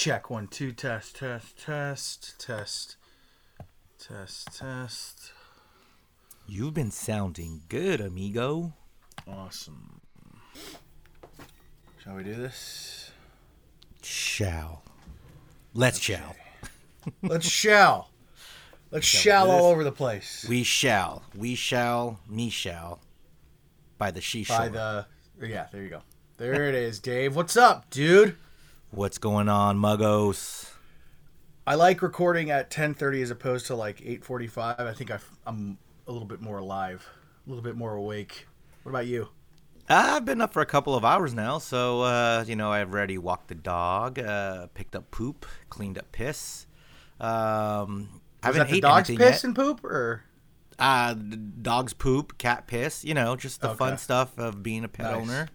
check one, two, test, test, test, test, test, test. You've been sounding good, amigo. Awesome. Shall we do this? Shall. Let's shall. Let's shall. Let's Shall shall all over the place. We shall. We shall. Me shall. By the she By the yeah, there you go. There it is, Dave. What's up, dude? What's going on, muggos? I like recording at 10:30 as opposed to like 8:45. I think I, am a little bit more alive, a little bit more awake. What about you? I've been up for a couple of hours now, so uh, you know I've already walked the dog, uh, picked up poop, cleaned up piss. Um, I Was haven't that the dog's piss yet. and poop, or Uh, dog's poop, cat piss. You know, just the fun stuff of being a pet Nice. owner.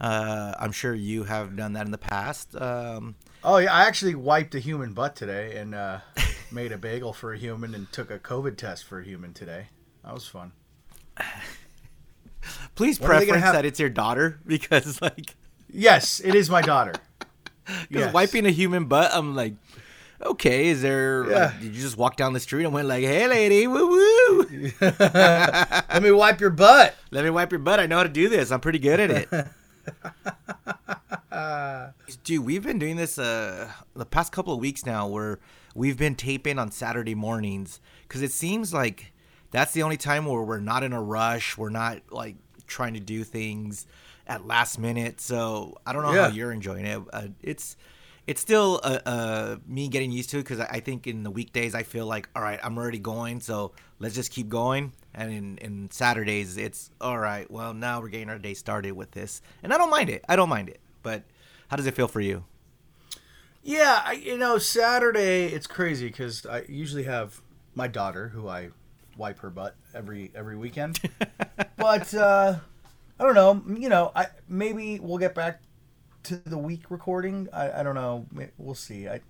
Uh, I'm sure you have done that in the past. Um, oh yeah, I actually wiped a human butt today and uh, made a bagel for a human and took a COVID test for a human today. That was fun. please When preference have- that it's your daughter because like Yes, it is my daughter. Because Yes. wiping a human butt, I'm like, okay, is there? like, did you just walk down the street and went like, hey, lady, woo woo? Let me wipe your butt. Let me wipe your butt. I know how to do this. I'm pretty good at it. Dude, we've been doing this uh, the past couple of weeks now where we've been taping on Saturday mornings because it seems like that's the only time where we're not in a rush. We're not like trying to do things at last minute. So I don't know Yeah. how you're enjoying it. Uh, it's it's still uh, uh, me getting used to it because I I think in the weekdays I feel like all right, I'm already going, so let's just keep going. And in, in Saturdays, it's all right. Well, now we're getting our day started with this, and I don't mind it. I don't mind it. But how does it feel for you? Yeah, I, you know, Saturday it's crazy because I usually have my daughter who I wipe her butt every every weekend. but uh, I don't know. You know, I maybe we'll get back to the week recording. I, I don't know. We'll see. I,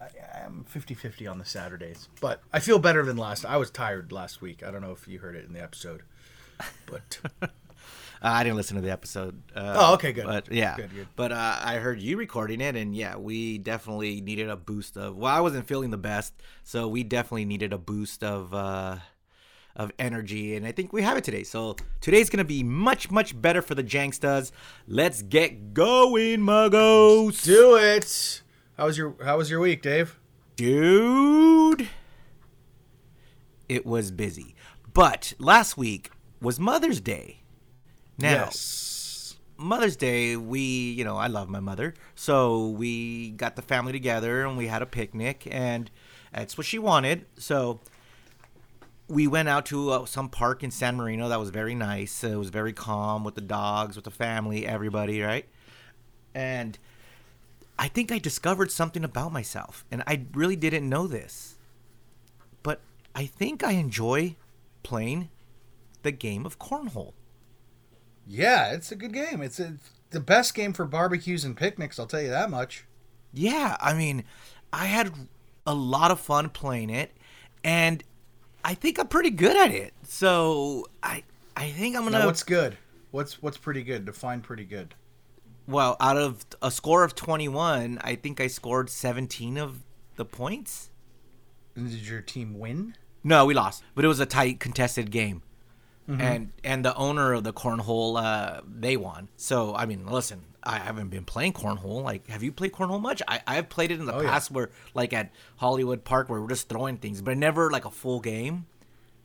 I I'm 50-50 on the Saturdays, but I feel better than last. I was tired last week. I don't know if you heard it in the episode, but Uh, I didn't listen to the episode. Uh, Oh, okay, good. But yeah, Good, good. but uh, I heard you recording it, and yeah, we definitely needed a boost of. Well, I wasn't feeling the best, so we definitely needed a boost of uh, of energy, and I think we have it today. So today's gonna be much much better for the Jankstas. Let's get going, muggos. do it. How was your How was your week, Dave? dude. It was busy, but last week was Mother's Day. Now, yes. Mother's Day, we, you know, I love my mother. So we got the family together and we had a picnic, and that's what she wanted. So we went out to uh, some park in San Marino that was very nice. It was very calm with the dogs, with the family, everybody, right? And I think I discovered something about myself, and I really didn't know this. But I think I enjoy playing the game of cornhole. Yeah, it's a good game. It's, it's the best game for barbecues and picnics. I'll tell you that much. Yeah, I mean, I had a lot of fun playing it, and I think I'm pretty good at it. So I I think I'm gonna what's good? What's what's pretty good? Define pretty good. well out of a score of 21, I think I scored 17 of the points. And did your team win? No, we lost, but it was a tight contested game. And and the owner of the cornhole, uh, they won. So I mean, listen, I haven't been playing cornhole. Like, have you played cornhole much? I I've played it in the Oh, yeah. past where like at Hollywood Park where we're just throwing things, but never like a full game.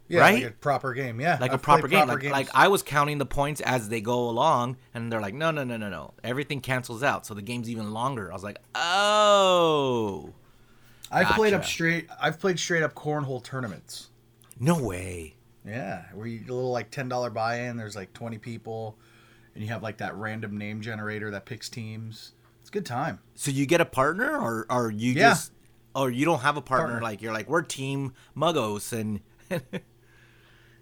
Yeah, Right? like a proper game. Yeah, like a I've proper game. proper Like, like I was counting the points as they go along, and they're like, no, no, no, no, no. Everything cancels out, so the game's even longer. I was like, oh, I've played up straight. I've played straight up cornhole tournaments. no way. Yeah, where you a little like ten dollar buy in. There's like twenty people, and you have like that random name generator that picks teams. It's a good time. So you get a partner, or or you Yeah. just, or you don't have a partner? Partner. Like you're like we're team Muggos, and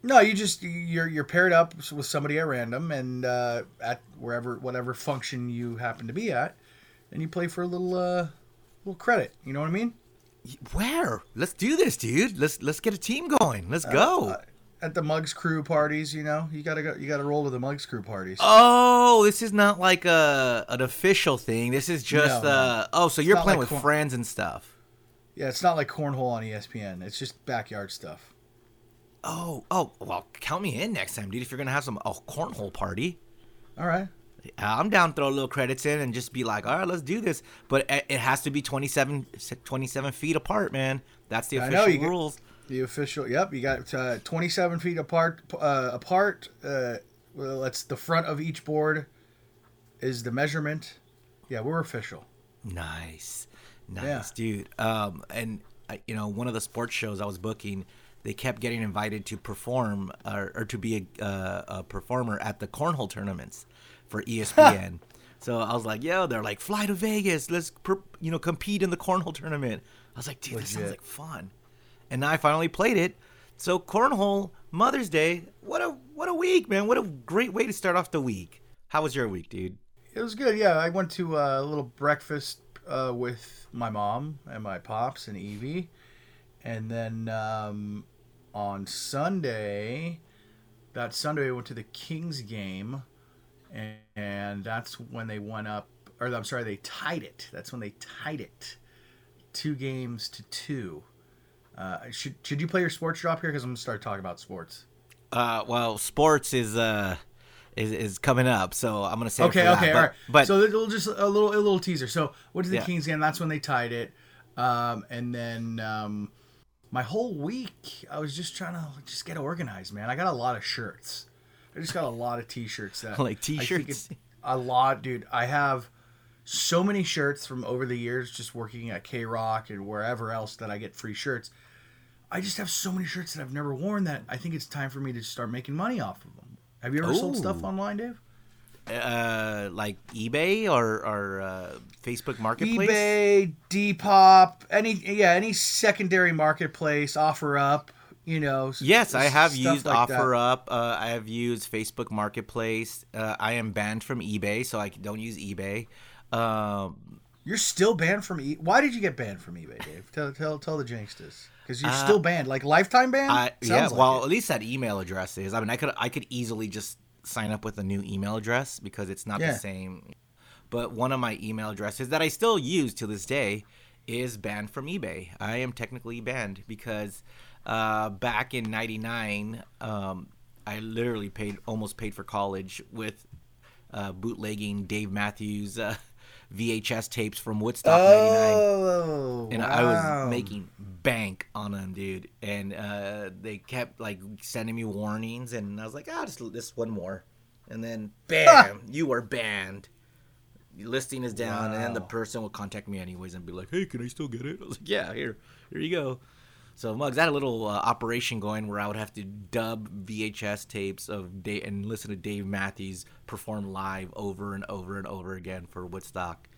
No, you just you're you're paired up with somebody at random, and uh, at wherever whatever function you happen to be at, and you play for a little uh, little credit. You know what I mean? where? Let's do this, dude. Let's let's get a team going. Let's go. At the Mugs Crew parties. You know, you gotta go. You gotta roll to the Mugs Crew parties. Oh, this is not like a an official thing. This is just No, uh oh, so you're playing like with corn- friends and stuff. Yeah, it's not like cornhole on ESPN. It's just backyard stuff. Oh, oh, well, count me in next time, dude. If you're gonna have some oh cornhole party, All right. I'm down throw a little credits in and just be like, all right, let's do this. But it has to be 27, 27 feet apart, man. That's the official you get- rules. The official. Yep, you got uh, 27 feet apart. Uh, apart. Uh, well, that's the front of each board. Is the measurement? Yeah, we're official. Nice, nice, Yeah. dude. Um, and I, you know, one of the sports shows I was booking, they kept getting invited to perform or, or to be a, uh, a performer at the cornhole tournaments for ESPN. so I was like, yo, they're like, fly to Vegas, let's, per, you know, compete in the cornhole tournament. I was like, dude, this sounds like fun. And I finally played it. So cornhole Mother's Day, what a what a week, man! What a great way to start off the week. How was your week, dude? It was good. Yeah, I went to uh, a little breakfast uh, with my mom and my pops and Evie, and then um, on Sunday, that Sunday I went to the Kings game, and, and that's when they went up. Or I'm sorry, they tied it. That's when they tied it, two games to two. Uh, should should you play your sports drop here? Because I'm gonna start talking about sports. Uh, well, sports is uh is, is coming up, so I'm gonna say Okay, okay, that. all But, right. but so it'll just a little a little teaser. So what did the Yeah. Kings game. That's when they tied it. Um, and then um, my whole week, I was just trying to just get organized, man. I got a lot of shirts. I just got a lot of T-shirts. That Like t-shirts? it- A lot, dude. I have so many shirts from over the years, just working at KROQ and wherever else that I get free shirts. I just have so many shirts that I've never worn that I think it's time for me to start making money off of them. Have you ever sold stuff online, Dave? uh, like eBay or or uh, Facebook Marketplace. eBay, Depop, any yeah, any secondary marketplace, OfferUp, you know. Yes, I have used like. OfferUp. Uh, I have used Facebook Marketplace. Uh, I am banned from eBay, so I don't use eBay. Um, You're still banned from e. Why did you get banned from eBay, Dave? Tell tell tell the Jankstas. Because you're Uh, still banned, like lifetime ban. I yeah, like well, it. at least that email address is. I mean, I could I could easily just sign up with a new email address because it's not Yeah. the same. But one of my email addresses that I still use to this day is banned from eBay. I am technically banned because uh, back in '99, um, I literally paid almost paid for college with uh, bootlegging Dave Matthews uh, VHS tapes from Woodstock '99 Oh, and I was making bank on them, dude. And uh, they kept like sending me warnings, and I was like, ah, just this one more, and then bam, you were banned. Your listing is down, and then the person will contact me anyways and be like, hey, can I still get it? I was like, yeah, here, here you go. So Mugs I had a little uh, operation going where I would have to dub VHS tapes of Dave and listen to Dave Matthews perform live over and over and over again for Woodstock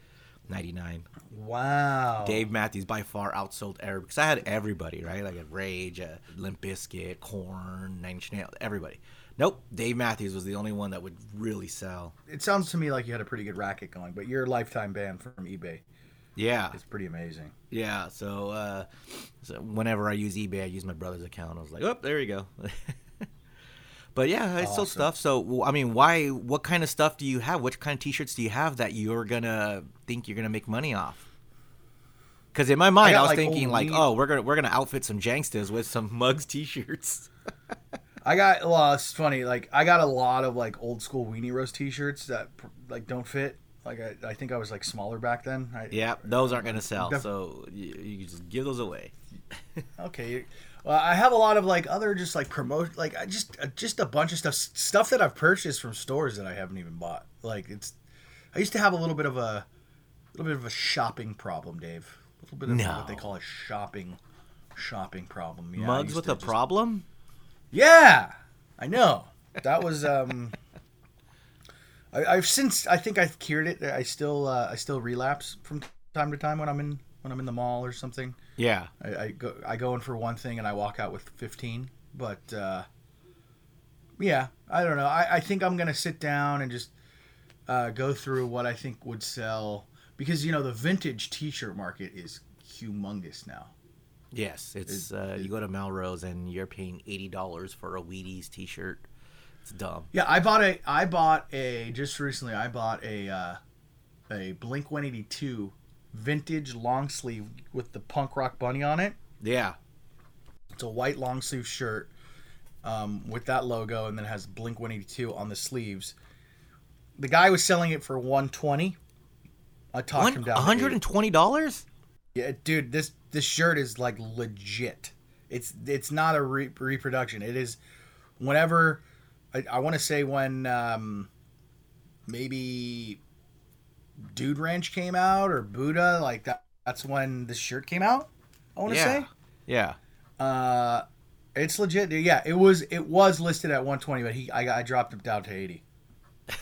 '99. Wow. Dave Matthews by far outsold everybody because I had everybody right. Like at Rage, uh, Limp Bizkit, Korn, Nine Inch Nails, everybody. Nope, Dave Matthews was the only one that would really sell. It sounds to me like you had a pretty good racket going, but you're a lifetime ban from eBay Yeah, it's pretty amazing. yeah. So, uh, so whenever I use eBay, I use my brother's account. I was like, oh, there you go. but yeah, I sell Awesome. stuff. So I mean, why? What kind of stuff do you have? What kind of T-shirts do you have that you're gonna think you're gonna make money off? Because in my mind, got, I, was like, thinking like, weed- oh, we're gonna we're gonna outfit some Jankstas with some mugs T-shirts. I got well, it's funny. Like I got a lot of like old school weenie roast T-shirts that like don't fit. Like I, I think I was like smaller back then. I, Yeah, those aren't gonna sell. Def- so you, you just give those away. Okay. Well, I have a lot of like other just like promote like I just uh, just a bunch of stuff stuff that I've purchased from stores that I haven't even bought. Like it's I used to have a little bit of a little bit of a shopping problem, Dave. A little bit of what they call a shopping shopping problem. Yeah, mugs with a just- problem? Yeah, I know. That was um. I, I've since I think I've cured it. I still uh, I still relapse from time to time when I'm in when I'm in the mall or something. Yeah. I, I go I go in for one thing and I walk out with fifteen. But uh, yeah, I don't know. I, I think I'm gonna sit down and just uh, go through what I think would sell because you know the vintage T-shirt market is humongous now. Yes, it's uh, you go to Melrose and you're paying eighty dollars for a Wheaties T-shirt. It's dumb. Yeah, I bought a. I bought a just recently. I bought a uh, a Blink One Eighty Two vintage long sleeve with the punk rock bunny on it. Yeah, It's a white long sleeve shirt um, with that logo, and then it has Blink One Eighty Two on the sleeves. The guy was selling it for one twenty. I talked him one down. hundred and twenty dollars. Yeah, dude, this this shirt is like legit. It's it's not a re- reproduction. It is whenever I, I want to say when um, maybe Dude Ranch came out or Buddha, like that. That's when this shirt came out. I want to Yeah, say. yeah. Uh, it's legit. Yeah, it was it was listed at 120, but he I, I dropped it down to 80.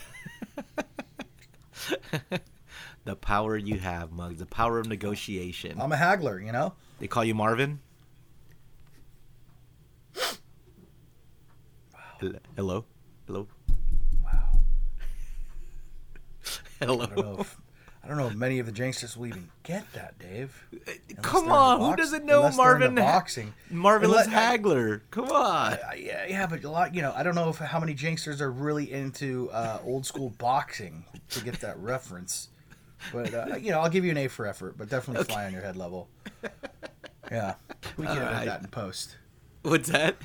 The power you have, Mugs. The power of negotiation. I'm a haggler, you know. They call you Marvin. Hello, hello, Wow. I don't know hello. if I don't know if many of the Janksters will even get that, Dave. Come on, into who doesn't know unless Marvin? boxing? Marvelous Unless- Hagler. Come on. Uh, yeah, yeah, but a lot, you know, I don't know if how many Janksters are really into uh, old school boxing to get that reference. But uh, you know, I'll give you an A for effort, but definitely fly on your head level. Yeah, we can edit Alright. that in post. What's that?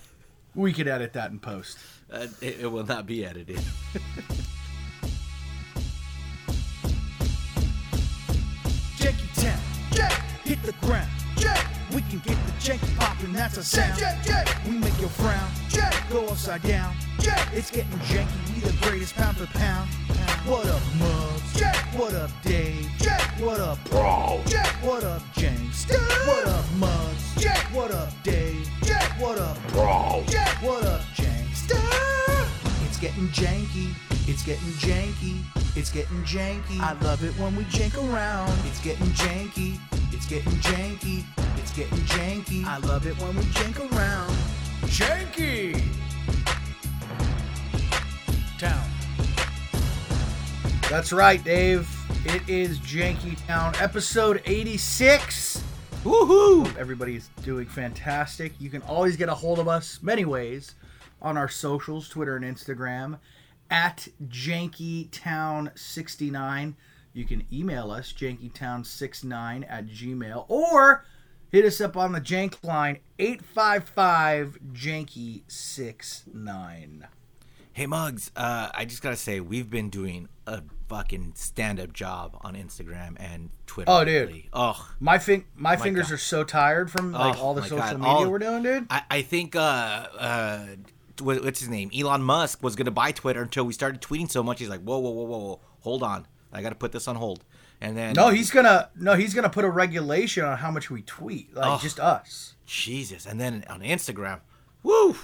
We could edit that in post. Uh, it, it will not be edited. Janky Town. Jack, hit the ground. Jack, we can get the janky poppin', that's a sound. Jack, Jack, we make your frown. Jack, go upside down. Jack, it's getting janky, we the greatest pound for pound. What up, Muggs? Jack, what up, Dave? Jack, what up, Bro? Jack, what up, getting janky. It's getting janky. It's getting janky. I love it when we jank around. It's getting janky. It's getting janky. It's getting janky. I love it when we jank around. Janky Town. That's right, Dave. It is Janky Town, episode 86. Woohoo! Everybody's doing fantastic. You can always get a hold of us many ways on our socials, Twitter and Instagram, at JankyTown69. You can email us, jankytown69 at gmail, or hit us up on the Jank line, 855 Janky69. Hey Mugs, uh, I just gotta say we've been doing a fucking stand-up job on Instagram and Twitter. Oh, dude. lately. Oh, My fin- my, fingers God. are so tired from like Oh, all the social God. media All- we're doing, dude. I, I think uh, uh, what's his name? Elon Musk was gonna buy Twitter until we started tweeting so much. He's like, whoa, whoa, whoa, whoa, whoa, hold on, I gotta put this on hold. And then No, he's gonna no, he's gonna put a regulation on how much we tweet, like Oh. just us. Jesus. And then on Instagram, woo,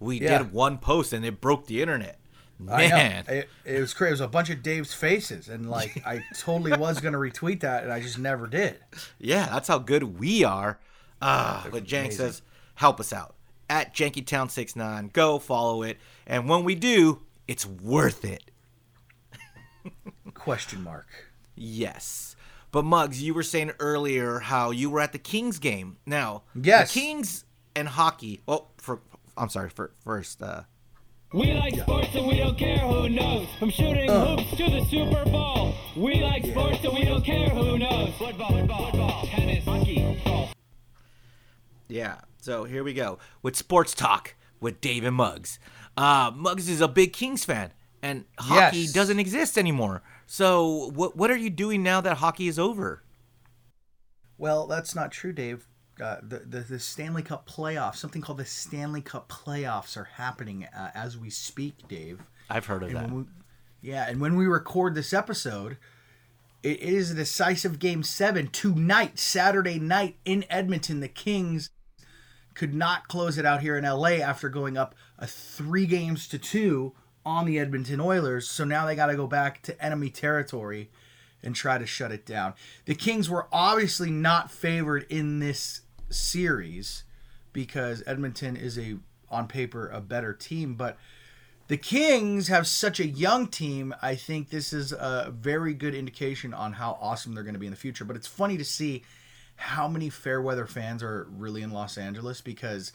we Yeah. did one post and it broke the internet. Man, It, it was crazy. It was a bunch of Dave's faces, and like I totally was gonna retweet that, and I just never did. yeah, that's how good we are. Ah, but Jank says, help us out at JankyTown69. Go follow it, and when we do, it's worth it. Question mark. Yes. But Muggs, you were saying earlier how you were at the Kings game. Now, Yes. the Kings and hockey. Well, for I'm sorry. For first, uh, We like sports and we don't care who knows. From shooting hoops to the Super Bowl. We like sports and we don't care who knows. Football, football, football tennis, hockey, golf. yeah. So here we go with sports talk with Dave and Muggs. Uh, Muggs is a big Kings fan, and hockey Yes. doesn't exist anymore. So what what are you doing now that hockey is over? Well, that's not true, Dave. Uh, the, the the Stanley Cup playoffs, something called the Stanley Cup playoffs, are happening uh, as we speak, Dave. I've heard of And that. we, yeah, and when we record this episode, it is a decisive game seven tonight, Saturday night in Edmonton. The Kings could not close it out here in LA after going up a three games to two on the Edmonton Oilers. So now they got to go back to enemy territory and try to shut it down. The Kings were obviously not favored in this series because Edmonton is a on paper a better team, but the Kings have such a young team. I think this is a very good indication on how awesome they're going to be in the future. But it's funny to see how many Fairweather fans are really in Los Angeles because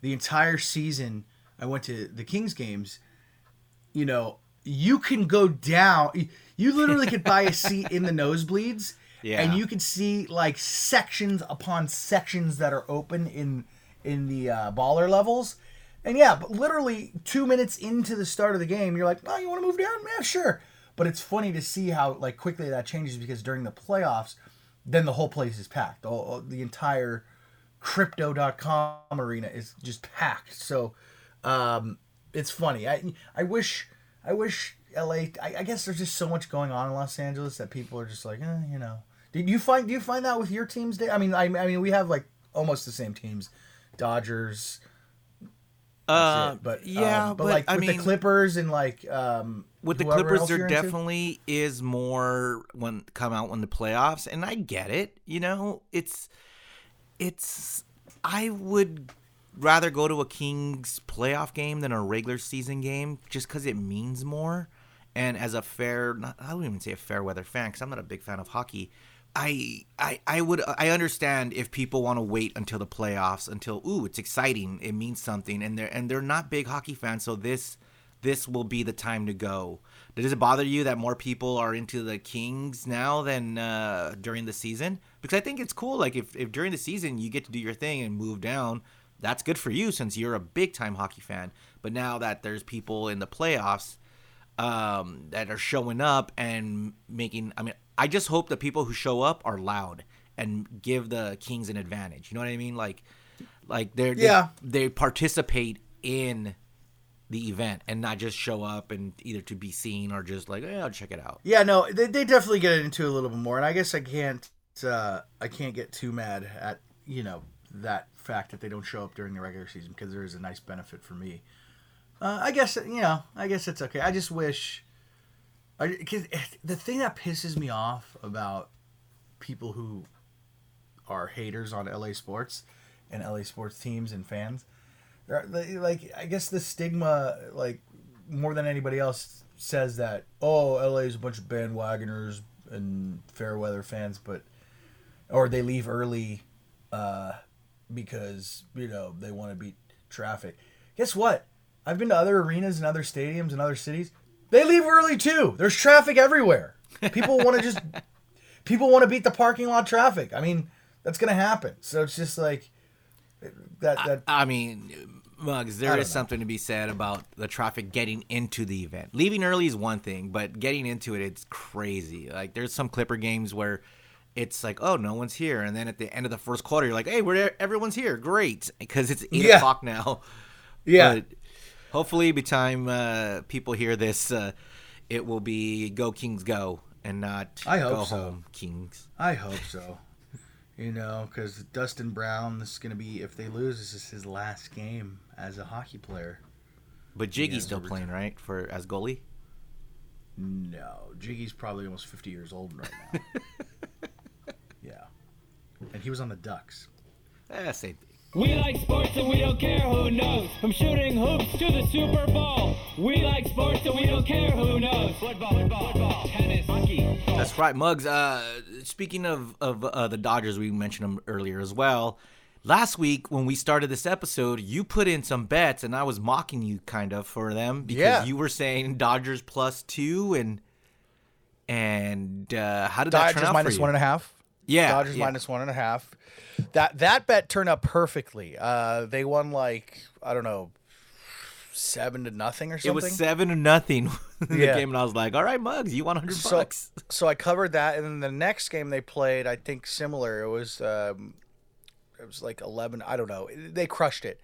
the entire season I went to the Kings games. You know, you can go down. You literally could buy a seat in the nosebleeds, Yeah. and you could see like sections upon sections that are open in in the uh, baller levels. And yeah, but literally two minutes into the start of the game, you're like, "Oh, you want to move down? Yeah, sure." But it's funny to see how like quickly that changes because during the playoffs, then the whole place is packed. The, whole- the entire crypto.com arena is just packed. So um, it's funny. I I wish I wish LA. I, I guess there's just so much going on in Los Angeles that people are just like, eh, you know. Did you find do you find that with your teams? Dave? I mean, I, I mean, we have like almost the same teams, Dodgers. Uh. But yeah, um, but, but like I with mean, the Clippers and like um, with the Clippers, there you're into? definitely is more when come out when the playoffs, and I get it. You know, it's it's. I would rather go to a Kings playoff game than a regular season game, just because it means more. And as a fair, not, I wouldn't even say a fair weather fan, because I'm not a big fan of hockey. I, I I would I understand if people want to wait until the playoffs until ooh it's exciting it means something and they're and they're not big hockey fans so this this will be the time to go. Does it bother you that more people are into the Kings now than uh, during the season? Because I think it's cool. Like if, if during the season you get to do your thing and move down, that's good for you since you're a big time hockey fan. But now that there's people in the playoffs um, that are showing up and making, I mean, I just hope the people who show up are loud and give the Kings an advantage. You know what I mean? Like, like they're Yeah. they, they participate in the event and not just show up and either to be seen or just like, yeah, I'll check it out. Yeah, no, they, they definitely get into it a little bit more, and I guess I can't uh, I can't get too mad at you know that fact that they don't show up during the regular season because there is a nice benefit for me. Uh, I guess you know I guess it's okay. I just wish, because the thing that pisses me off about people who are haters on LA sports and LA sports teams and fans, like I guess the stigma like more than anybody else says that oh LA is a bunch of bandwagoners and fair weather fans, but or they leave early uh, because you know they want to beat traffic. Guess what? I've been to other arenas and other stadiums and other cities. They leave early too. There's traffic everywhere. People want to just people want to beat the parking lot traffic. I mean, that's gonna happen. So it's just like that. That I mean, Mugs, there I is know. something to be said about the traffic getting into the event. Leaving early is one thing, but getting into it, it's crazy. Like, there's some Clipper games where it's like, oh, no one's here. And then at the end of the first quarter, you're like, hey, we're, everyone's here. Great. Because it's 8 Yeah. o'clock now. yeah. But hopefully, by the time uh, people hear this, uh, it will be Go Kings Go and not I hope Go so. Home Kings. I hope so. You know, because Dustin Brown, this is going to be, if they lose, this is his last game as a hockey player. But Jiggy's still playing, right? For As goalie? No, Jiggy's probably almost 50 years old right now. yeah. And he was on the Ducks. Eh, same thing. We like sports and we don't care who knows. From shooting hoops to the Super Bowl. We like sports and we don't care who knows. Football, football, football tennis, hockey. golf. That's right, Muggs. Uh, speaking of of uh, the Dodgers, we mentioned them earlier as well. Last week when we started this episode, you put in some bets, and I was mocking you kind of for them because Yeah. you were saying Dodgers plus two, and and uh, how did that turn Dodgers out minus for you? one and a half. Yeah, Dodgers yeah. minus one and a half. That that bet turned up perfectly. Uh, they won like I don't know, seven to nothing or something. It was seven to nothing in the game, and I was like, "All right, Mugs, you want hundred so, bucks?" so I covered that, and then the next game they played, I think similar. It was um, it was like eleven. I don't know. They crushed it.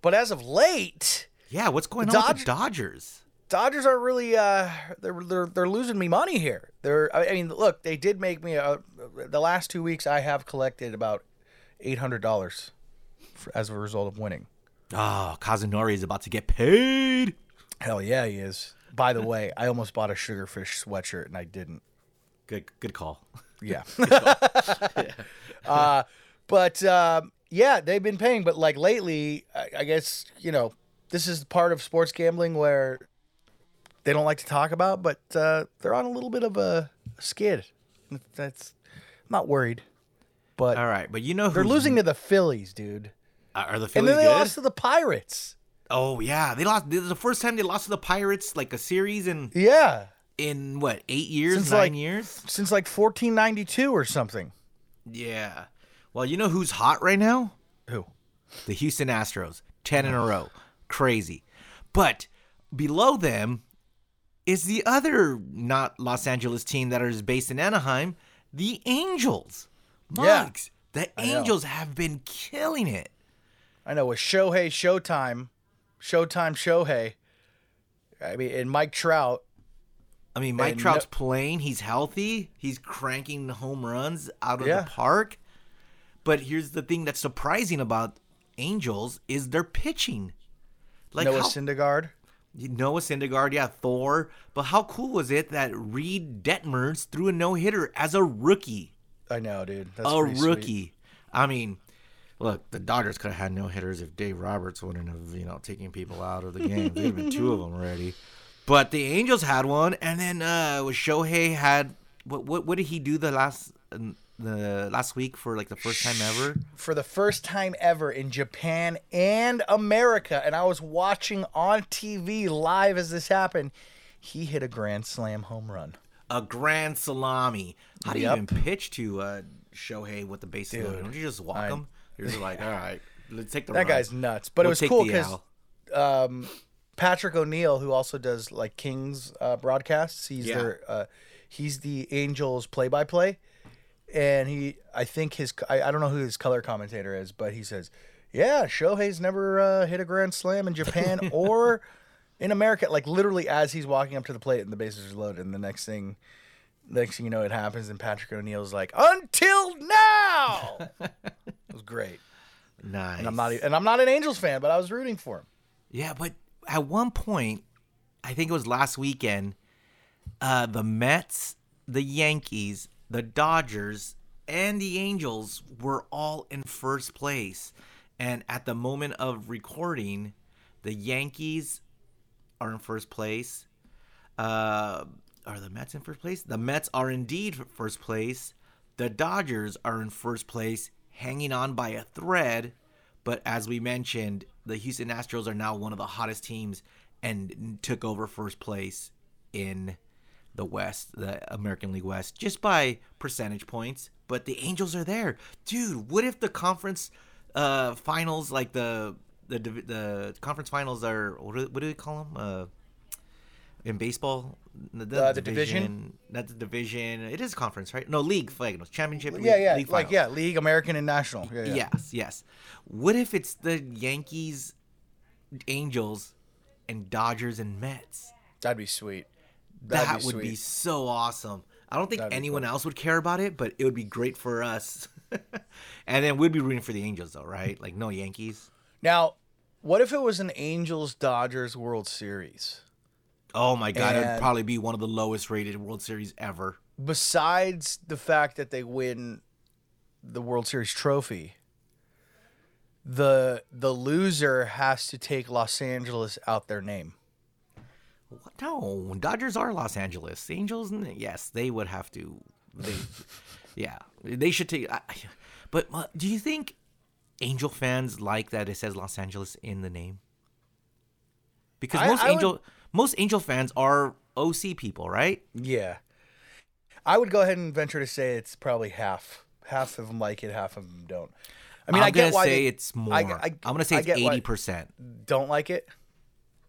But as of late, Yeah, what's going on with the Dodgers? Dodgers aren't really uh they're they're they're losing me money here. They're I mean look, they did make me a, the last 2 weeks I have collected about $800 as a result of winning. Oh, Kazunori is about to get paid. Hell yeah, he is. By the way, I almost bought a sugarfish sweatshirt and I didn't. Good, good call. Yeah. uh but um yeah, they've been paying but like lately I, I guess, you know, this is part of sports gambling where they don't like to talk about, but uh, they're on a little bit of a skid. That's I'm not worried. But All right, but you know they're losing to the Phillies, dude. Are the Phillies? And then they good? lost to the Pirates. Oh yeah, they lost. This is the first time they lost to the Pirates like a series in Yeah. in what eight years, Since, nine like- years. Since like 1492 or something. Yeah. Well, you know who's hot right now? Who? The Houston Astros, ten in a row, crazy. But below them is the other not Los Angeles team that is based in Anaheim, the Angels. Yeah. The. Angels have been killing it. I know with Shohei Showtime, Showtime Shohei. I mean, and Mike Trout. I mean, Mike Trout's no- playing. He's healthy. He's cranking home runs out of Yeah. the park. But here's the thing that's surprising about Angels is their pitching. Like Noah how, Syndergaard. Noah Syndergaard, yeah, Thor. But how cool was it that Reid Detmers threw a no hitter as a rookie? I know, dude. That's a pretty sweet. rookie. I mean, look, the Dodgers could have had no hitters if Dave Roberts wouldn't have, you know, taken people out of the game. There'd have been two of them already. But the Angels had one, and then uh, was Shohei had what? What? What did he do the last the last week for like the first time ever? For the first time ever in Japan and America, and I was watching on TV live as this happened. He hit a grand slam home run. A grand salami. How do you Yep. even pitch to uh, Shohei with the loaded? Dude, Don't you just walk I- him? You're just like, all right, let's take the That run. guy's nuts. But it We'll was cool because um, Patrick O'Neal, who also does like Kings uh, broadcasts, he's Yeah. their uh, he's the Angels play-by-play, and he I think his I, I don't know who his color commentator is, but he says, "Yeah, Shohei's never uh, hit a grand slam in Japan or in America." Like literally, as he's walking up to the plate and the bases are loaded, and the next thing. Next thing you know, it happens, and Patrick O'Neal's like, "Until now." it was great, nice. and I'm not, and I'm not an Angels fan, but I was rooting for him. Yeah, but at one point, I think it was last weekend, uh, the Mets, the Yankees, the Dodgers, and the Angels were all in first place. And at the moment of recording, the Yankees are in first place. Uh, are the Mets in first place? The Mets are indeed first place. The Dodgers are in first place, hanging on by a thread. But as we mentioned, the Houston Astros are now one of the hottest teams and took over first place in the West, the American League West, just by percentage points. But the Angels are there, dude. What if the conference uh, finals, like the the the conference finals, are what do, what do they call them? Uh, in baseball, the, Uh, the division? Not the division. It is conference, right? No, league finals, championship. Yeah, league- yeah, league like yeah, league, American, and national. Yeah, yeah. Yes, yes. What if it's the Yankees, Angels, and Dodgers and Mets? that'd be sweet. That'd that be would be so awesome. I don't think That'd anyone cool. else would care about it, but it would be great for us. and then we'd be rooting for the Angels, though, right? Like no Yankees. Now, what if it was an Angels Dodgers World Series? Oh my God, it would probably be one of the lowest rated World Series ever. Besides the fact that they win the World Series trophy, the the loser has to take Los Angeles out their name. What? No, Dodgers are Los Angeles. Angels, yes, they would have to. They, yeah, they should take. I, but uh, do you think Angel fans like that it says Los Angeles in the name? Because I- most I would- Angel most Angel fans are OC people, right? Yeah. I would go ahead and venture to say it's probably half. Half of them like it, half of them don't. I mean, I'm I get gonna why say they- it's more. I, am gonna say it's eighty percent. Don't like it.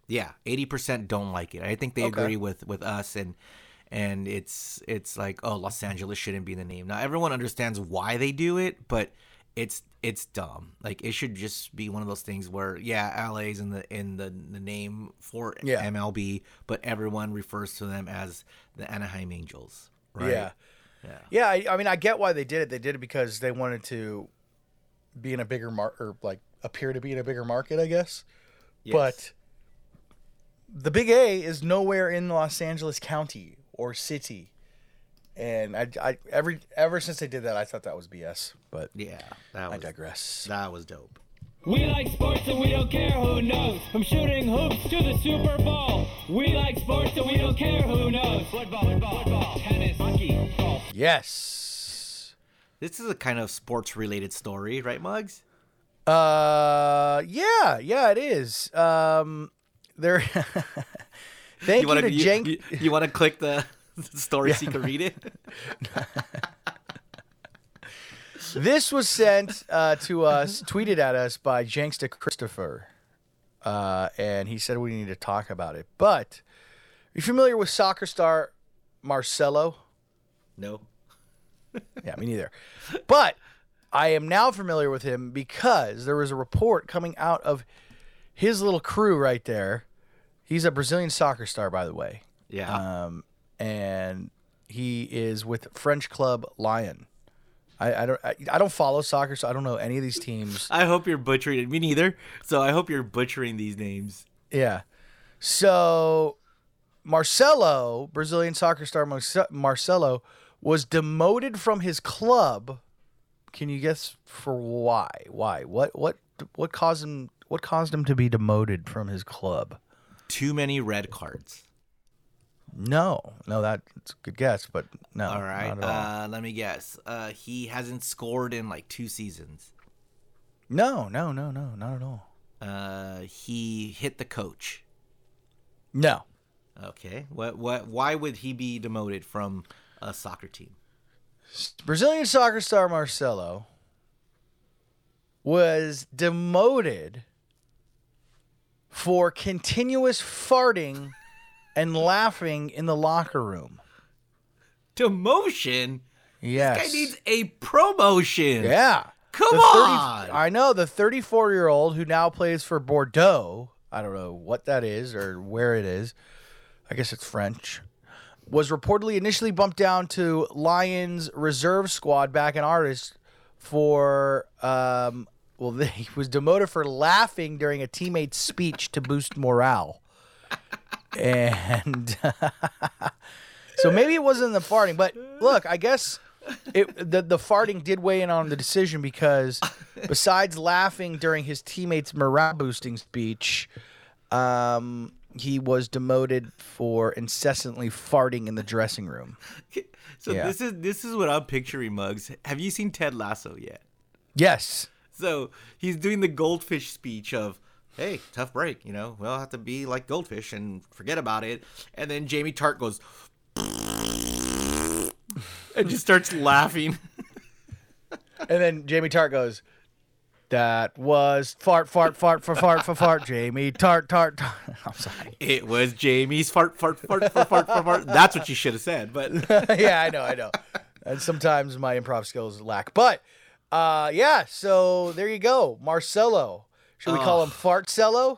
Yeah, eighty percent don't like it. I think they Okay. agree with with us, and and it's it's like oh, Los Angeles shouldn't be the name. Now everyone understands why they do it, but it's it's dumb. Like it should just be one of those things where yeah, LA's in the in the the name for Yeah. MLB, but everyone refers to them as the Anaheim Angels, right? Yeah. Yeah. Yeah, I, I mean, I get why they did it. They did it because they wanted to be in a bigger market, or like appear to be in a bigger market, I guess. Yes. But the Big A is nowhere in Los Angeles County or city, and I, I every ever since they did that, I thought that was BS. But yeah, that I was digress. that was dope. We like sports and we don't care who knows. From shooting hoops to the Super Bowl. We like sports and we don't care who knows. Football, football, football, tennis, hockey, golf. Yes. This is a kind of sports related story, right, Mugs? Uh, yeah, yeah, it is. Um, there. Thank you, wanna, to you, Jenk. you, you want to click the story so you can read it? This was sent uh, to us, tweeted at us by Janksta Christopher, uh, and he said we need to talk about it. But are you familiar with soccer star Marcelo? No. Yeah, me neither. But I am now familiar with him because there was a report coming out of his little crew right there. He's a Brazilian soccer star, by the way, Yeah. um, and he is with French club Lyon. I, I don't I, I don't follow soccer, so I don't know any of these teams. I hope you're butchering it. Me neither. So I hope you're butchering these names. Yeah. So Marcelo, Brazilian soccer star Marcelo, was demoted from his club. Can you guess for why? Why? What? What? What caused him? What caused him to be demoted from his club? Too many red cards. No, no, that's a good guess, but no. All right. all. Uh, let me guess. Uh, he hasn't scored in like two seasons. no, no, no, no, not at all. Uh, he hit the coach. No. Okay. What? What? Why would he be demoted from a soccer team? Brazilian soccer star Marcelo was demoted for continuous farting and laughing in the locker room. Demotion. Yes. This Guy needs a promotion. yeah. Come The 30 on. I know the 34 year old who now plays for Bordeaux. I don't know what that is or where it is. I guess it's French. Was reportedly initially bumped down to Lions reserve squad back in artist for um well he was demoted for laughing during a teammate's speech to boost morale. And so maybe it wasn't the farting, but look, I guess it the the farting did weigh in on the decision because besides laughing during his teammates' morale boosting speech, um, he was demoted for incessantly farting in the dressing room. So Yeah. this is this is what I'm picturing, Mugs. Have you seen Ted Lasso yet? Yes. So he's doing the goldfish speech of, "Hey, tough break. You know, we'll have to be like goldfish and forget about it." And then Jamie Tartt goes and just starts laughing. And then Jamie Tartt goes, "That was fart, fart, fart, for fart, for fart." Jamie Tartt, Tart. tart. I'm sorry. It was Jamie's fart, fart, fart, fart, fart, fart, fart. That's what you should have said. But yeah, I know, I know. And sometimes my improv skills lack, but uh, yeah. So there you go, Marcelo. Should we call him Fartcello?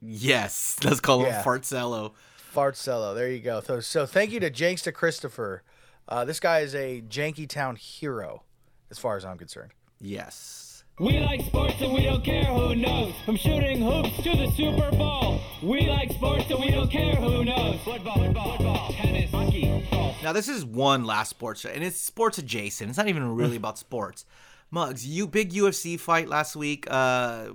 yes, let's call Yeah. him Fartcello. Fartcello. There you go. So, so thank you to Janksta Christopher. Uh, this guy is a Janky Town hero, as far as I'm concerned. Yes. We like sports and we don't care who knows. From shooting hoops to the Super Bowl. We like sports and we don't care who knows. Football, football, football tennis, hockey, golf. Now this is one last sports, show, and it's sports adjacent. It's not even really about sports. Mugs, you big UFC fight last week. Uh,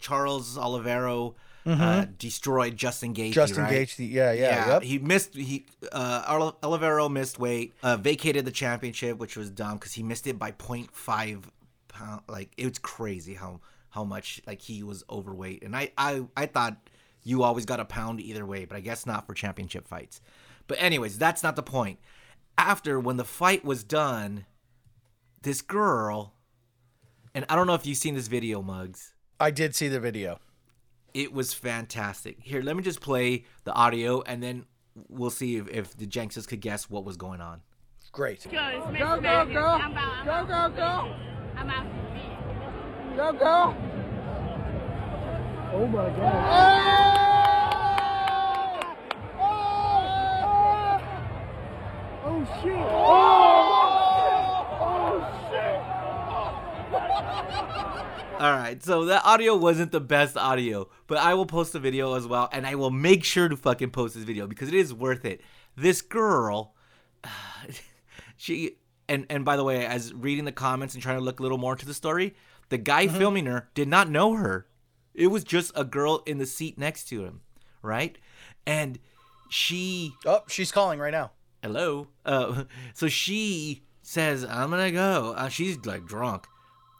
Charles Oliveira uh, destroyed Justin Gaethje. Justin right? Gaethje, yeah, yeah, yep. He missed. He uh, Oliveira missed weight, uh, vacated the championship, which was dumb because he missed it by 0.5 pound. Like it was crazy how how much like he was overweight, and I I I thought you always got a pound either way, but I guess not for championship fights. But anyways, that's not the point. After when the fight was done, this girl, and I don't know if you've seen this video, Mugs. I did see the video. It was fantastic. Here, let me just play the audio, and then we'll see if, if the Jenksons could guess what was going on. Great. Go, go, go, go. I'm I'm out. Go, go, go. I'm out. Go, go. Oh my God. Oh! Oh! Oh shit. Oh All right, so that audio wasn't the best audio, but I will post the video as well, and I will make sure to fucking post this video because it is worth it. This girl, she, and and by the way, as reading the comments and trying to look a little more into the story, the guy filming her did not know her. It was just a girl in the seat next to him, right? And she Oh, she's calling right now. hello uh so she says, "I'm gonna go." Uh, she's like drunk.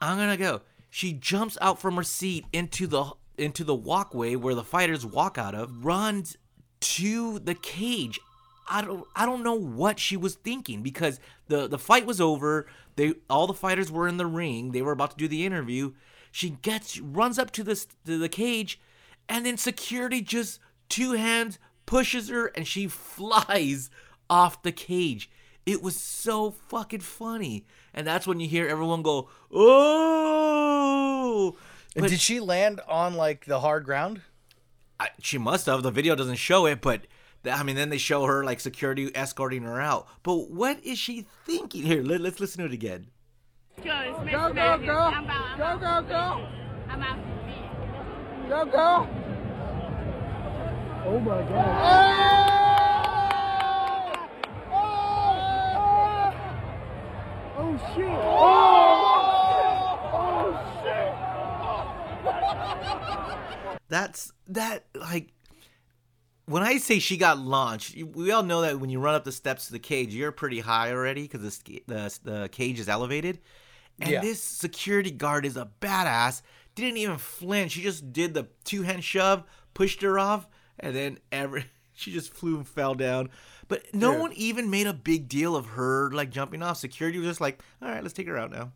I'm gonna go. She jumps out from her seat into the into the walkway where the fighters walk out of, runs to the cage. I don't I don't know what she was thinking because the the fight was over. They all the fighters were in the ring. They were about to do the interview. She gets runs up to this to the cage, and then security just two hands pushes her and she flies off the cage. It was so fucking funny. And that's when you hear everyone go, "Oh!" But- did she land on like the hard ground? I, she must have. The video doesn't show it, but th- I mean, then they show her like security escorting her out. But what is she thinking here? Let, let's listen to it again. Go, Go, go, go. Go, go, go. I'm out. Go, go. Oh my god. Oh! Oh! Oh shit. Oh! Oh shit. That's that like when I say she got launched, we all know that when you run up the steps to the cage, you're pretty high already because the, the the cage is elevated. And Yeah. this security guard is a badass. Didn't even flinch. She just did the two hand shove, pushed her off, and then every she just flew and fell down. But no Dude. one even made a big deal of her like jumping off. Security was just like, "All right, let's take her out now."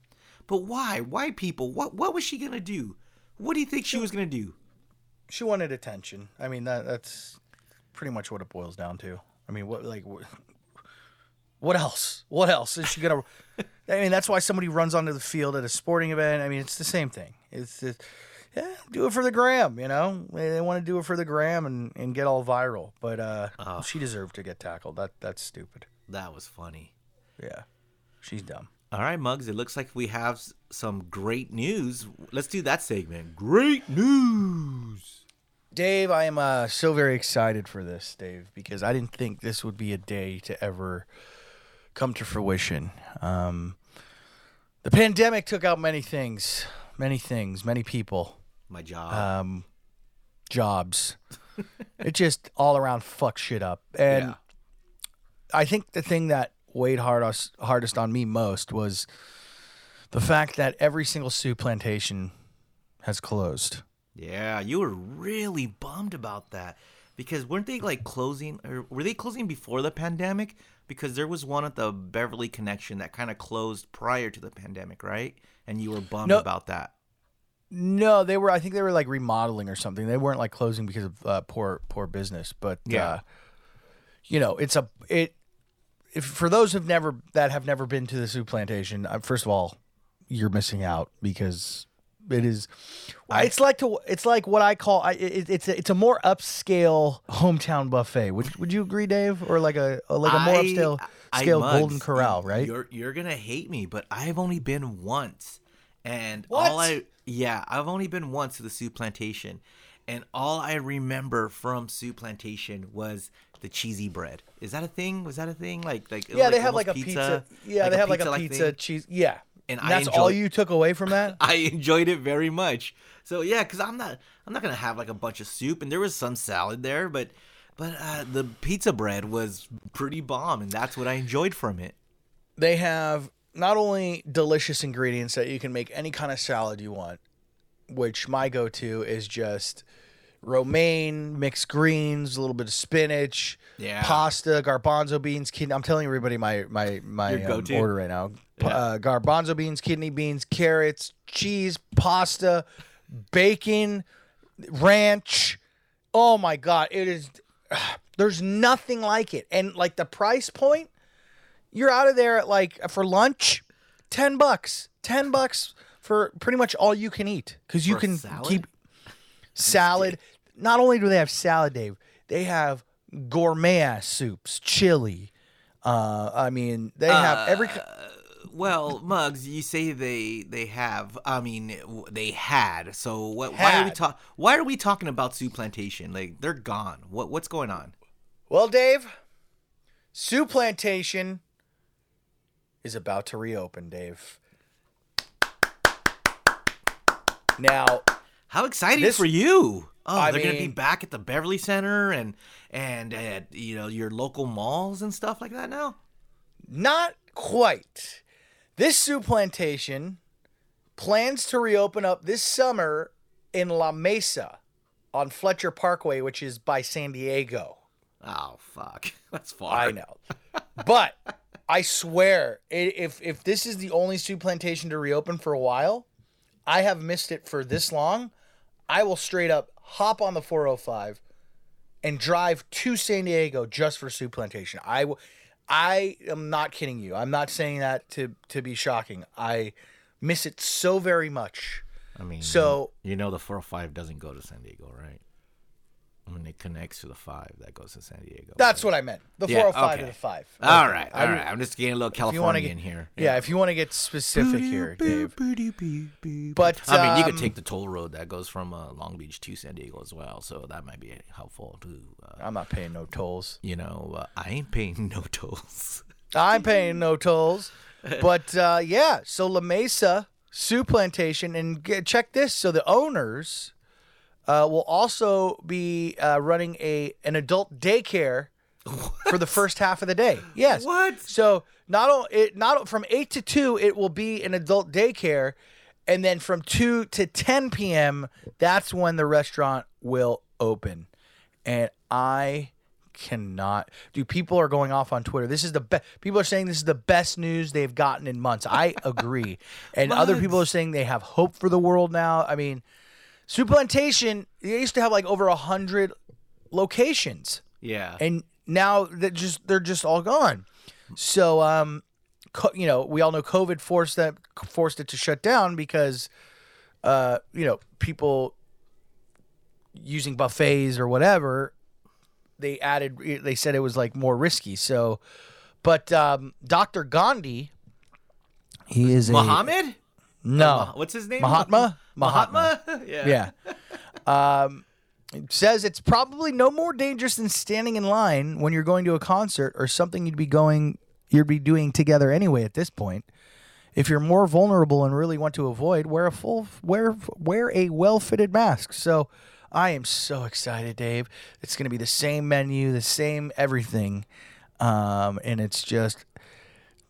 But why? Why people? What what was she gonna do? What do you think she was gonna do? She wanted attention. I mean, that that's pretty much what it boils down to. I mean, what like what, what else? What else is she gonna? I mean, that's why somebody runs onto the field at a sporting event. I mean, it's the same thing. It's just, yeah, do it for the gram. You know, they, they want to do it for the gram and, and get all viral. But uh, she deserved to get tackled. That that's stupid. That was funny. Yeah, she's dumb. All right, Mugs. it looks like we have some great news. Let's do that segment. Great news. Dave, I am uh, so very excited for this, Dave, because I didn't think this would be a day to ever come to fruition. Um, the pandemic took out many things, many things, many people, My job. um, jobs. it just all around fucked shit up. And Yeah. I think the thing that weighed hardest, hardest on me most was the fact that every single Soup Plantation has closed. yeah, you were really bummed about that because weren't they like closing or were they closing before the pandemic? Because there was one at the Beverly Connection that kind of closed prior to the pandemic, right? And you were bummed No. about that. No, they were. I think they were like remodeling or something. They weren't like closing because of uh, poor poor business. But Yeah. uh, you know, it's a it. If for those who've never that have never been to the Soup Plantation, uh, first of all, you're missing out because it is. It's like to it's like what I call I, it, it's a, it's a more upscale hometown buffet. Would would you agree, Dave? Or like a, a like a more I- upscale scale Golden Corral, right? You're you're gonna hate me, but I've only been once, and What? all I yeah I've only been once to the Soup Plantation, and all I remember from Soup Plantation was the cheesy bread. Is that a thing? Was that a thing? Like like yeah, they have like a almost pizza. Yeah, they have like a thing? cheese. Yeah, And I that's all you took away from that. I enjoyed it very much. So yeah, because I'm not I'm not gonna have like a bunch of soup, and there was some salad there, but but uh, the pizza bread was pretty bomb, and that's what I enjoyed from it. they have not only delicious ingredients that you can make any kind of salad you want, which my go-to is just romaine, mixed greens, a little bit of spinach, Yeah. pasta, garbanzo beans, kidney. I'm telling everybody my my my um, order right now. Yeah. Uh, garbanzo beans, kidney beans, carrots, cheese, pasta, bacon, ranch. Oh my god, it is. There's nothing like it, and like the price point you're out of there at like for lunch, ten bucks, ten bucks for pretty much all you can eat because you For can salad? keep salad. Not only do they have salad, Dave, they have gourmet ass soups, chili. Uh, I mean, they have every. Well, Mugs, you say they they have. I mean, they had. So what? Why are we Had. talk? Why are we talking about Soup Plantation? Like they're gone. What what's going on? Well, Dave, Soup Plantation is about to reopen, Dave. Now, How exciting This- for you! Oh, I they're gonna be back at the Beverly Center and and at you know your local malls and stuff like that now. not quite. This soup plantation plans to reopen up this summer in La Mesa on Fletcher Parkway, which is by San Diego. Oh fuck, that's far. I know. But I swear, if if this is the only soup plantation to reopen for a while, I have missed it for this long. I will straight up hop on the 405 and drive to San Diego just for soup plantation. I will. I am not kidding you. I'm not saying that to to be shocking. I miss it so very much. I mean, So- you know the 405 doesn't go to San Diego, right? Mean, it connects to the five that goes to San Diego. That's what I meant. The Yeah, 405 to the 5. All Okay. right, I- all right. I'm just getting a little if you wanna Californian get- here. Yeah, if you want to get specific here, Dave. But I mean, you um, could take the toll road that goes from uh, Long Beach to San Diego as well, so that might be helpful too. Uh, I'm not paying no tolls. you know, uh, I ain't paying no tolls. I'm paying no tolls. But uh, yeah, so La Mesa Soup Plantation, and get, check this. So the owners uh, will also be uh, running a an adult daycare for the first half of the day. Yes. What? So not o- it not from eight to two, it will be an adult daycare, and then from two to ten p.m. That's when the restaurant will open, and I cannot do people are going off on twitter this is the best people are saying this is the best news they've gotten in months i agree and other people are saying they have hope for the world now i mean soup plantation they used to have like over a hundred locations Yeah. and now that just they're just all gone. So um, co- you know, we all know COVID forced that forced it to shut down because uh, you know, people using buffets or whatever, they added they said it was like more risky. So but um, Dr. Gandhi he is a Muhammad? no What's his name? Mahatma? Mahatma? yeah. yeah. Um, it says it's probably no more dangerous than standing in line when you're going to a concert or something you'd be going you'd be doing together anyway at this point. If you're more vulnerable and really want to avoid, wear a full wear wear a well-fitted mask. So I am so excited, Dave. It's going to be the same menu, the same everything. Um, and it's just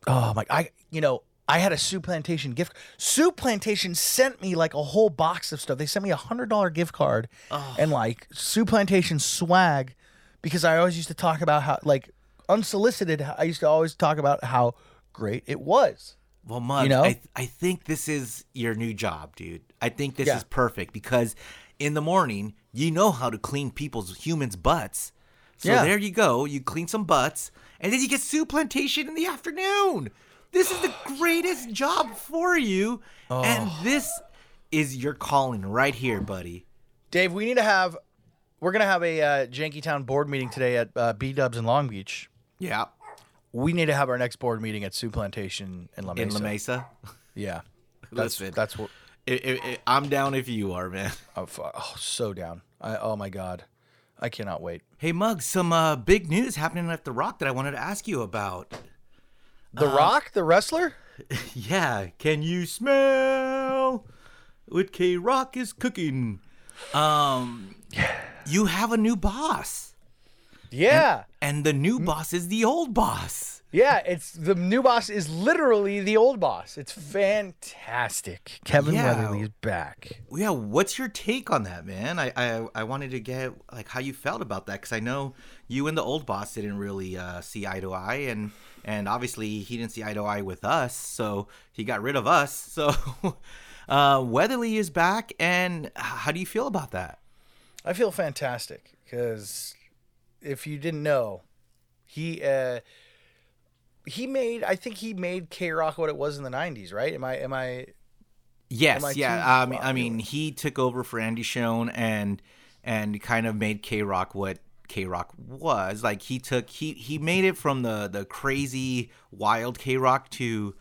Oh my! I you know I had a Soup Plantation gift. Soup Plantation sent me like a whole box of stuff. They sent me a hundred dollar gift card and like Soup Plantation swag because I always used to talk about how like unsolicited. I used to always talk about how great it was. Well, Mug, You know? I, I think this is your new job, dude. I think this Yeah. is perfect because in the morning, you know how to clean people's humans' butts. So Yeah. there you go. You clean some butts, and then you get soup plantation in the afternoon. This is the greatest job for you. And Oh. this is your calling right here, buddy. Dave, we need to have. We're gonna have a uh, Jankytown board meeting today at uh, B Dubs in Long Beach. Yeah. We need to have our next board meeting at Soup Plantation in La Mesa. In La Mesa. Yeah, that's Listen. that's what. I- I- I- I'm down if you are, man. Oh, fu- oh, so down. I, oh my god, I cannot wait. Hey, Mug, some uh, big news happening at The Rock that I wanted to ask you about. The Rock, the wrestler. Yeah, can you smell what KROQ is cooking? Um, you have a new boss, Yeah. and the new boss is the old boss. Yeah, it's the new boss is literally the old boss. It's fantastic. Kevin Yeah. Weatherly is back. Yeah, what's your take on that, man? I I, I wanted to get like how you felt about that because I know you and the old boss didn't really uh, see eye to eye, and and obviously he didn't see eye to eye with us, so he got rid of us. So uh, Weatherly is back, and how do you feel about that? I feel fantastic because if you didn't know, he uh he made I think he made KROQ what it was in the '90s, right? Am I am I? Yes, Am I yeah. too I mean, I mean, he took over for Andy Schuon and and kind of made KROQ what KROQ was. Like he took he he made it from the the crazy wild KROQ to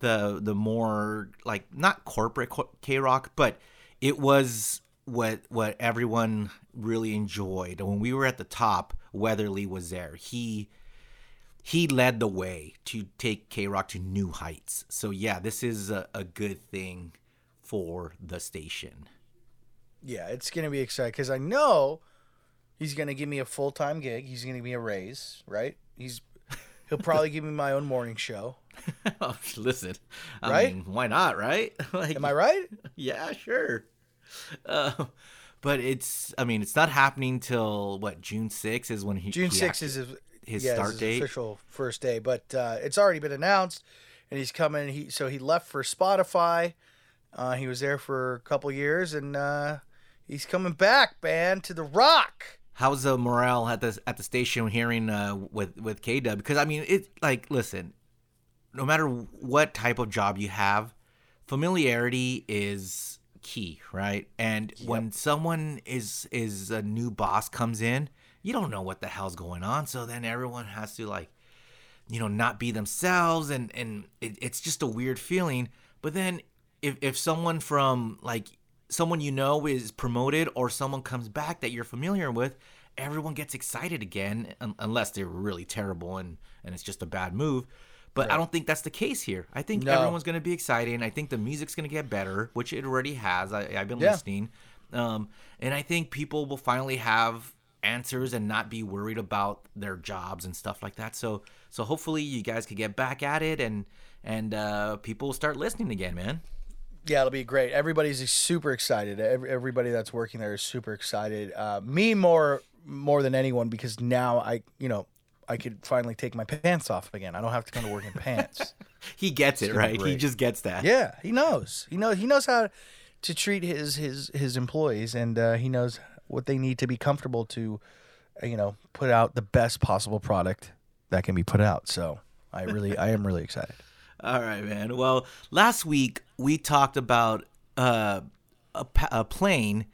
the the more like not corporate KROQ, but it was what what everyone really enjoyed. When we were at the top, Weatherly was there. He he led the way to take KROQ to new heights. So yeah, this is a, a good thing for the station. Yeah, it's gonna be exciting because I know he's gonna give me a full time gig. He's gonna give me a raise, right? He's he'll probably give me my own morning show. Oh, Listen, I Right? mean, why not, right? like, Am I right? Yeah, sure. Uh, but it's, I mean, it's not happening till what June 6th is when he June he sixth act- is his, his yeah, start his date. official first day, but uh, it's already been announced, and he's coming. He so he left for Spotify. Uh, he was there for a couple years, and uh, he's coming back, man, to the Rock. How's the morale at the at the station hearing uh, with with K Dub? Because I mean, it like listen, no matter what type of job you have, familiarity is key, right? And when someone is is a new boss comes in, you don't know what the hell's going on, so then everyone has to like, you know, not be themselves, and and it, it's just a weird feeling. But then if if someone from like someone you know is promoted or someone comes back that you're familiar with, everyone gets excited again, un- unless they're really terrible and and it's just a bad move. But I don't think that's the case here. I think No. everyone's going to be excited. I think the music's going to get better, which it already has. I, I've been Yeah. listening, um, and I think people will finally have answers and not be worried about their jobs and stuff like that. So so hopefully you guys could get back at it and and uh, people will start listening again, man. Yeah, it'll be great. Everybody's super excited. Every, everybody that's working there is super excited. Uh, me more more than anyone because now I you know I could finally take my pants off again. I don't have to come to work in pants. He gets it, right? He just gets that. Yeah, he knows. He knows. He knows how to treat his his his employees, and uh, he knows what they need to be comfortable to, uh, you know, put out the best possible product that can be put out. So I really, I am really excited. All right, man. Well, last week we talked about uh, a, a plane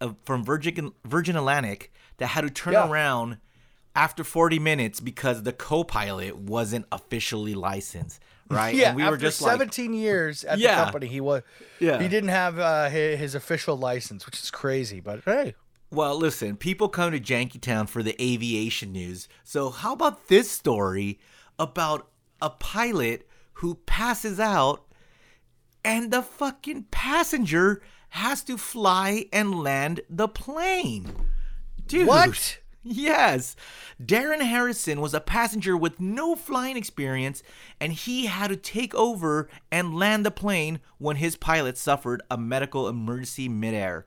uh, from Virgin Virgin Atlantic that had to turn Yeah. around after 40 minutes because the co-pilot wasn't officially licensed, right? Yeah, and we after were just like, 17 years at Yeah. the company, he was. Yeah. he didn't have uh, his, his official license, which is crazy. But hey, Well, listen, people come to Jankytown for the aviation news. So, how about this story about a pilot who passes out and the fucking passenger has to fly and land the plane? Dude. What? Yes. Darren Harrison was a passenger with no flying experience, and he had to take over and land the plane when his pilot suffered a medical emergency midair.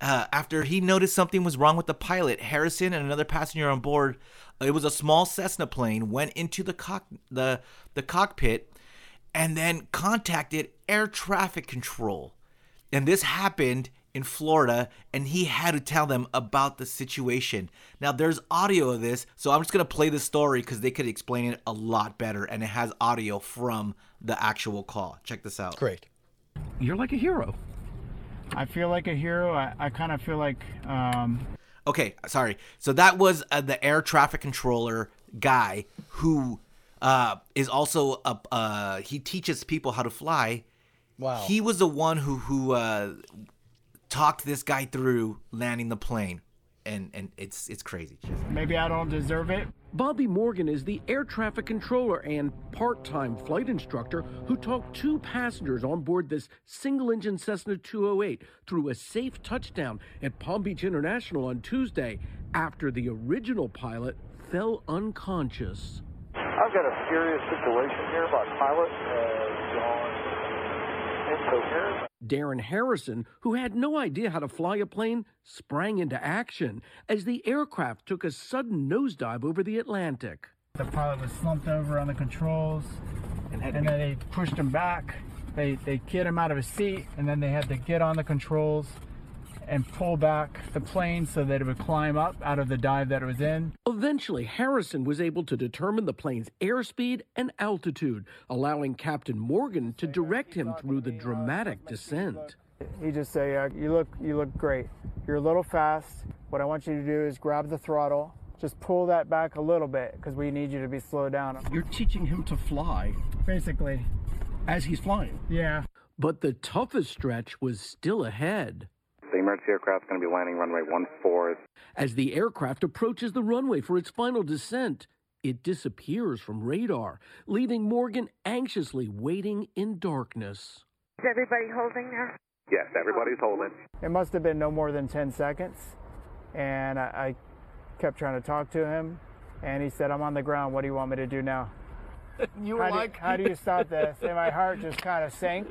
Uh, after he noticed something was wrong with the pilot, Harrison and another passenger on board, it was a small Cessna plane, went into the cock the the cockpit and then contacted air traffic control. And this happened in Florida, and he had to tell them about the situation. Now, there's audio of this, so I'm just going to play the story because they could explain it a lot better, and it has audio from the actual call. Check this out. great. you're like a hero. I feel like a hero. I, I kind of feel like um, Okay, sorry. So that was uh, the air traffic controller guy who uh, is also a uh, he teaches people how to fly. Wow. He was the one who who uh, talked this guy through landing the plane, and and it's it's crazy. maybe I don't deserve it. Bobby Morgan is the air traffic controller and part time flight instructor who talked two passengers on board this single engine Cessna 208 through a safe touchdown at Palm Beach International on Tuesday after the original pilot fell unconscious. I've got a serious situation here. My pilot has gone incoherent. Darren Harrison, who had no idea how to fly a plane, sprang into action as the aircraft took a sudden nosedive over the Atlantic. The pilot was slumped over on the controls, and, then they pushed him back. They they kid him out of his seat, and then they had to get on the controls and pull back the plane so that it would climb up out of the dive that it was in. Eventually, Harrison was able to determine the plane's airspeed and altitude, allowing Captain Morgan to direct him through the dramatic descent. He just say, uh, "You look, you look great. You're a little fast. What I want you to do is grab the throttle, just pull that back a little bit because we need you to be slowed down." You're teaching him to fly Basically, as he's flying. yeah. But the toughest stretch was still ahead. The emergency aircraft is going to be landing runway 14. As the aircraft approaches the runway for its final descent, it disappears from radar, leaving Morgan anxiously waiting in darkness. Is everybody holding now? Yes, everybody's holding. It must have been no more than 10 seconds. And I, I kept trying to talk to him. And he said, I'm on the ground. What do you want me to do now? You how, do, how do you stop this? And my heart just kind of sank.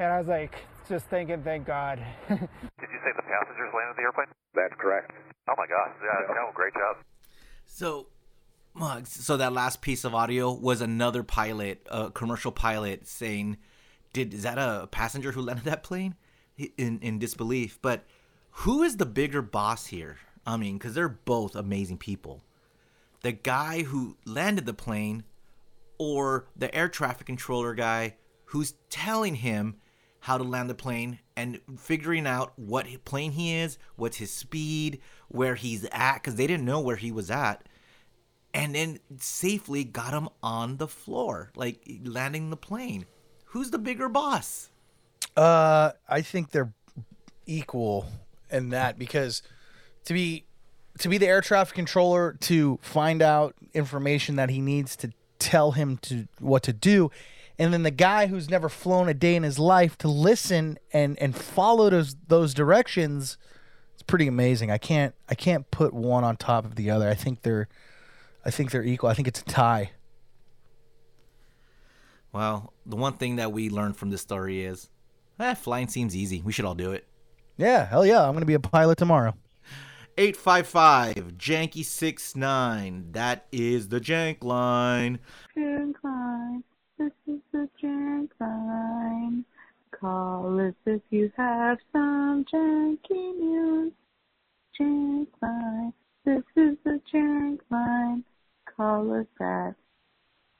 And I was like, just thinking, thank God. Did you say the passengers landed the airplane? That's correct. Oh my gosh. Yeah, no, great job. So, Muggs, so that last piece of audio was another pilot, a commercial pilot, saying, "Did is that a passenger who landed that plane?" In in disbelief. But who is the bigger boss here? I mean, because they're both amazing people. The guy who landed the plane, or the air traffic controller guy who's telling him how to land the plane and figuring out what plane he is, what's his speed, where he's at, because they didn't know where he was at and then safely got him on the floor, like landing the plane. Who's the bigger boss? Uh, I think they're equal in that because to be to be the air traffic controller to find out information that he needs to tell him to what to do and then the guy who's never flown a day in his life to listen and and follow those those directions it's pretty amazing i can't i can't put one on top of the other i think they're i think they're equal i think it's a tie Well, the one thing that we learned from this story is, eh, flying seems easy. We should all do it. yeah hell yeah i'm gonna be a pilot tomorrow 855 Janky 69. That is the Jank line. Jank line. This is the jank line. Call us if you have some janky news. Jank line. This is the jank line. Call us at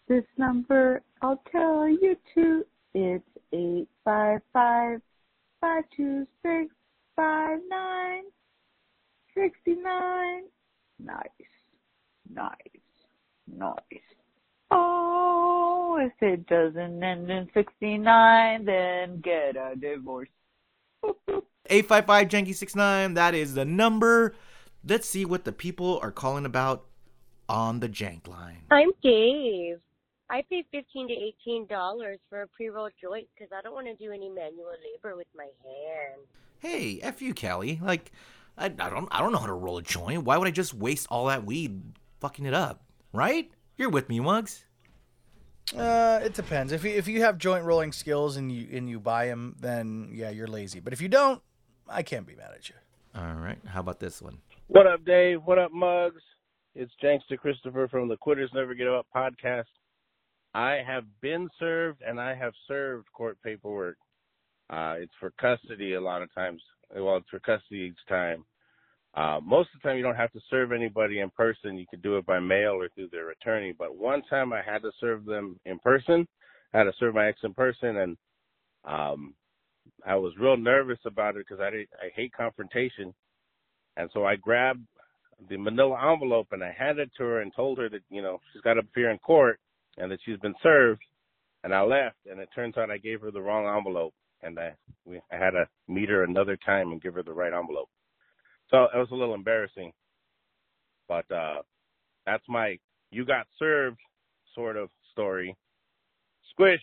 this number. I'll tell you to. It's eight five five five two six five nine sixty nine. Nice. Nice. Nice. If it doesn't end in 69, then get a divorce. 855 Janky 69. That is the number. Let's see what the people are calling about on the Jank line. I'm Dave. I pay fifteen to eighteen dollars for a pre-roll joint because I don't want to do any manual labor with my hands. Hey, F you, Callie. Like, I, I don't I don't know how to roll a joint. Why would I just waste all that weed fucking it up? Right? You're with me, Mugs. Uh, it depends. If you if you have joint rolling skills and you and you buy them, then yeah, you're lazy. But if you don't, I can't be mad at you. All right. How about this one? What up, Dave? What up, Mugs? It's Jankster Christopher from the Quitters Never Get Up podcast. I have been served and I have served court paperwork. Uh, it's for custody a lot of times. Well, it's for custody each time. Uh, most of the time, you don't have to serve anybody in person. You can do it by mail or through their attorney. But one time, I had to serve them in person. I had to serve my ex in person, and um, I was real nervous about it because I did, I hate confrontation. And so I grabbed the manila envelope and I handed it to her and told her that you know she's got to appear in court and that she's been served. And I left, and it turns out I gave her the wrong envelope, and I we I had to meet her another time and give her the right envelope. So it was a little embarrassing, but uh, that's my you got served sort of story. Squish.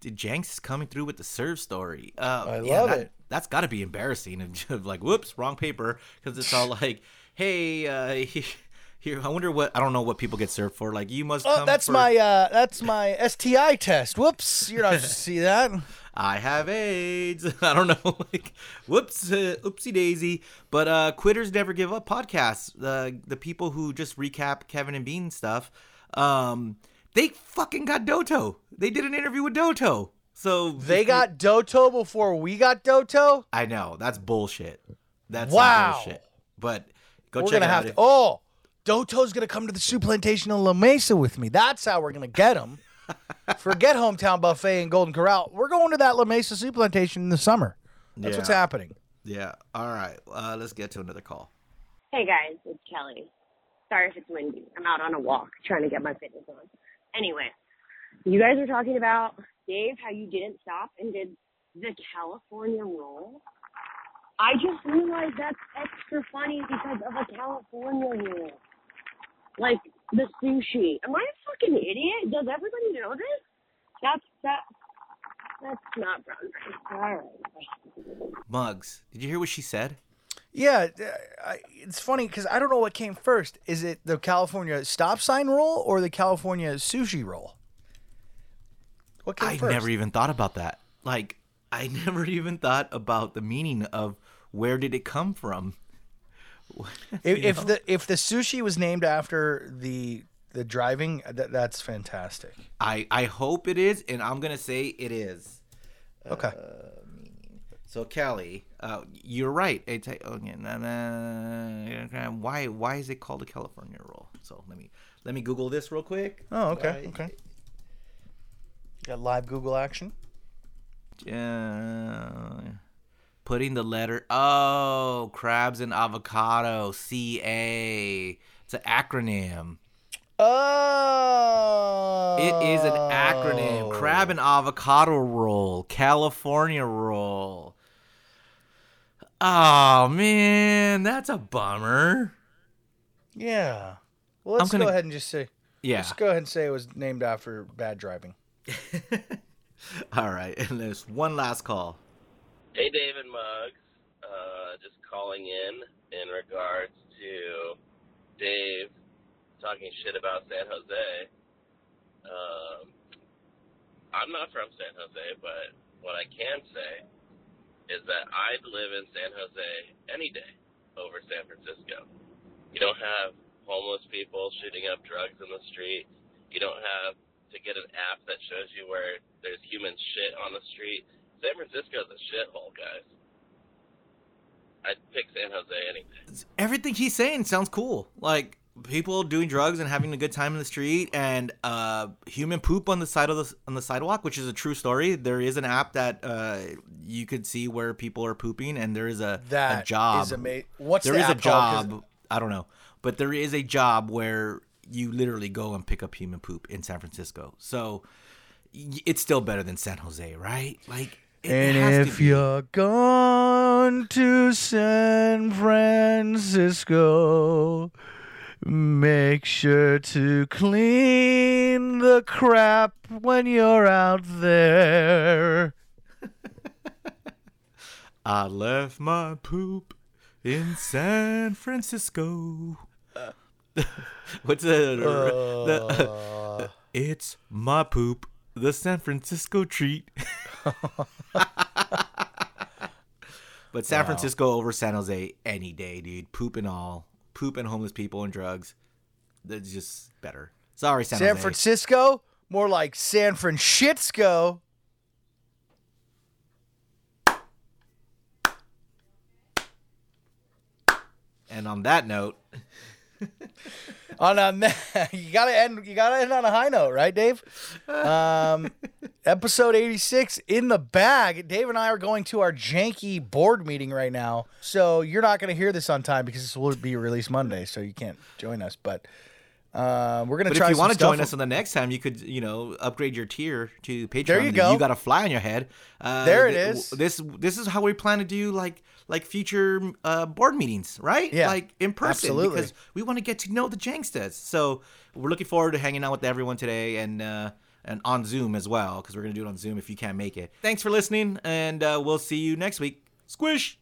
Did Janks is coming through with the serve story. Uh, I yeah, love that- it. That's got to be embarrassing. And like, whoops, wrong paper. Because it's all like, hey, uh, here. I wonder what I don't know what people get served for. Like, you must. Oh, come that's for- my uh, that's my STI test. Whoops, you're not supposed to see that. I have AIDS. I don't know. Like, whoops, uh, oopsie daisy. But uh, quitters never give up. Podcasts. The the people who just recap Kevin and Bean stuff. Um, they fucking got Doto. They did an interview with Doto. So They got Doto before we got Doto. I know that's bullshit. That's Wow. bullshit. But go we're check gonna it have out. to. if- Oh, Doto's gonna come to the Soup Plantation in La Mesa with me. That's how we're gonna get him. Forget hometown buffet and Golden Corral. We're going to that La Mesa Soup Plantation in the summer. That's what's happening. Yeah. All right. Uh, let's get to another call. Hey guys, it's Kelly. Sorry if it's windy. I'm out on a walk trying to get my fitness on. Anyway, you guys were talking about Dave, how you didn't stop and did the California roll. I just realized that's extra funny because of a California roll. Like the sushi. Am I a fucking idiot? Does everybody know this? That's that. That's not brown rice. All right. Mugs. Did you hear what she said? Yeah, uh, I, it's funny because I don't know what came first. Is it the California stop sign roll or the California sushi roll? What came I first? never even thought about that. Like, I never even thought about the meaning of where did it come from. If, if the if the sushi was named after the the driving, that, that's fantastic. I I hope it is, and I'm gonna say it is. Okay. So Kelly, uh, you're right. It's, oh, yeah, nah, nah, why why is it called a California roll? So let me let me Google this real quick. Oh, okay, okay. Got live Google action. Uh, putting the letter oh crabs and avocado C A. It's an acronym. Oh. It is an acronym. Oh. Crab and avocado roll. California roll. Oh man, that's a bummer. Yeah. Well, let's gonna- go ahead and just say. Yeah. Let's go ahead and say it was named after bad driving. All right, and there's one last call. Hey, David Muggs. Uh, just calling in in regards to Dave talking shit about San Jose. Um, I'm not from San Jose, but what I can say is that I'd live in San Jose any day over San Francisco. You don't have homeless people shooting up drugs in the street. You don't have to get an app that shows you where there's human shit on the street. San Francisco's a shithole, guys. I'd pick San Jose any day. Everything he's saying sounds cool. Like people doing drugs and having a good time in the street, and uh, human poop on the side of the on the sidewalk, which is a true story. There is an app that uh, you could see where people are pooping, and there is a, That a job. is ama- what's There the is a app called? 'Cause- job. I don't know, but there is a job where you literally go and pick up human poop in San Francisco. So it's still better than San Jose, right? Like. It and if you're gone to San Francisco, make sure to clean the crap when you're out there. I left my poop in San Francisco. What's the, the uh. It's my poop, the San Francisco treat. but San Wow. Francisco over San Jose any day, dude. Poop and all, poop and homeless people and drugs. That's just better. Sorry, San, San Jose. Francisco, more like San Francisco. and on that note, on a you gotta end you gotta end on a high note, right, Dave? Um, episode eighty six in the bag. Dave and I are going to our janky board meeting right now, so you're not gonna hear this on time because this will be released Monday, so you can't join us. But uh, we're gonna But try. if you want to join us on the next time, you could, you know, upgrade your tier to Patreon. There you go. You got a fly on your head. Uh, There it th- is. This this is how we plan to do like like future uh, board meetings, right? Yeah, like in person absolutely. because we want to get to know the Janksters. So we're looking forward to hanging out with everyone today and uh, and on Zoom as well because we're gonna do it on Zoom if you can't make it. Thanks for listening, and uh, we'll see you next week. Squish.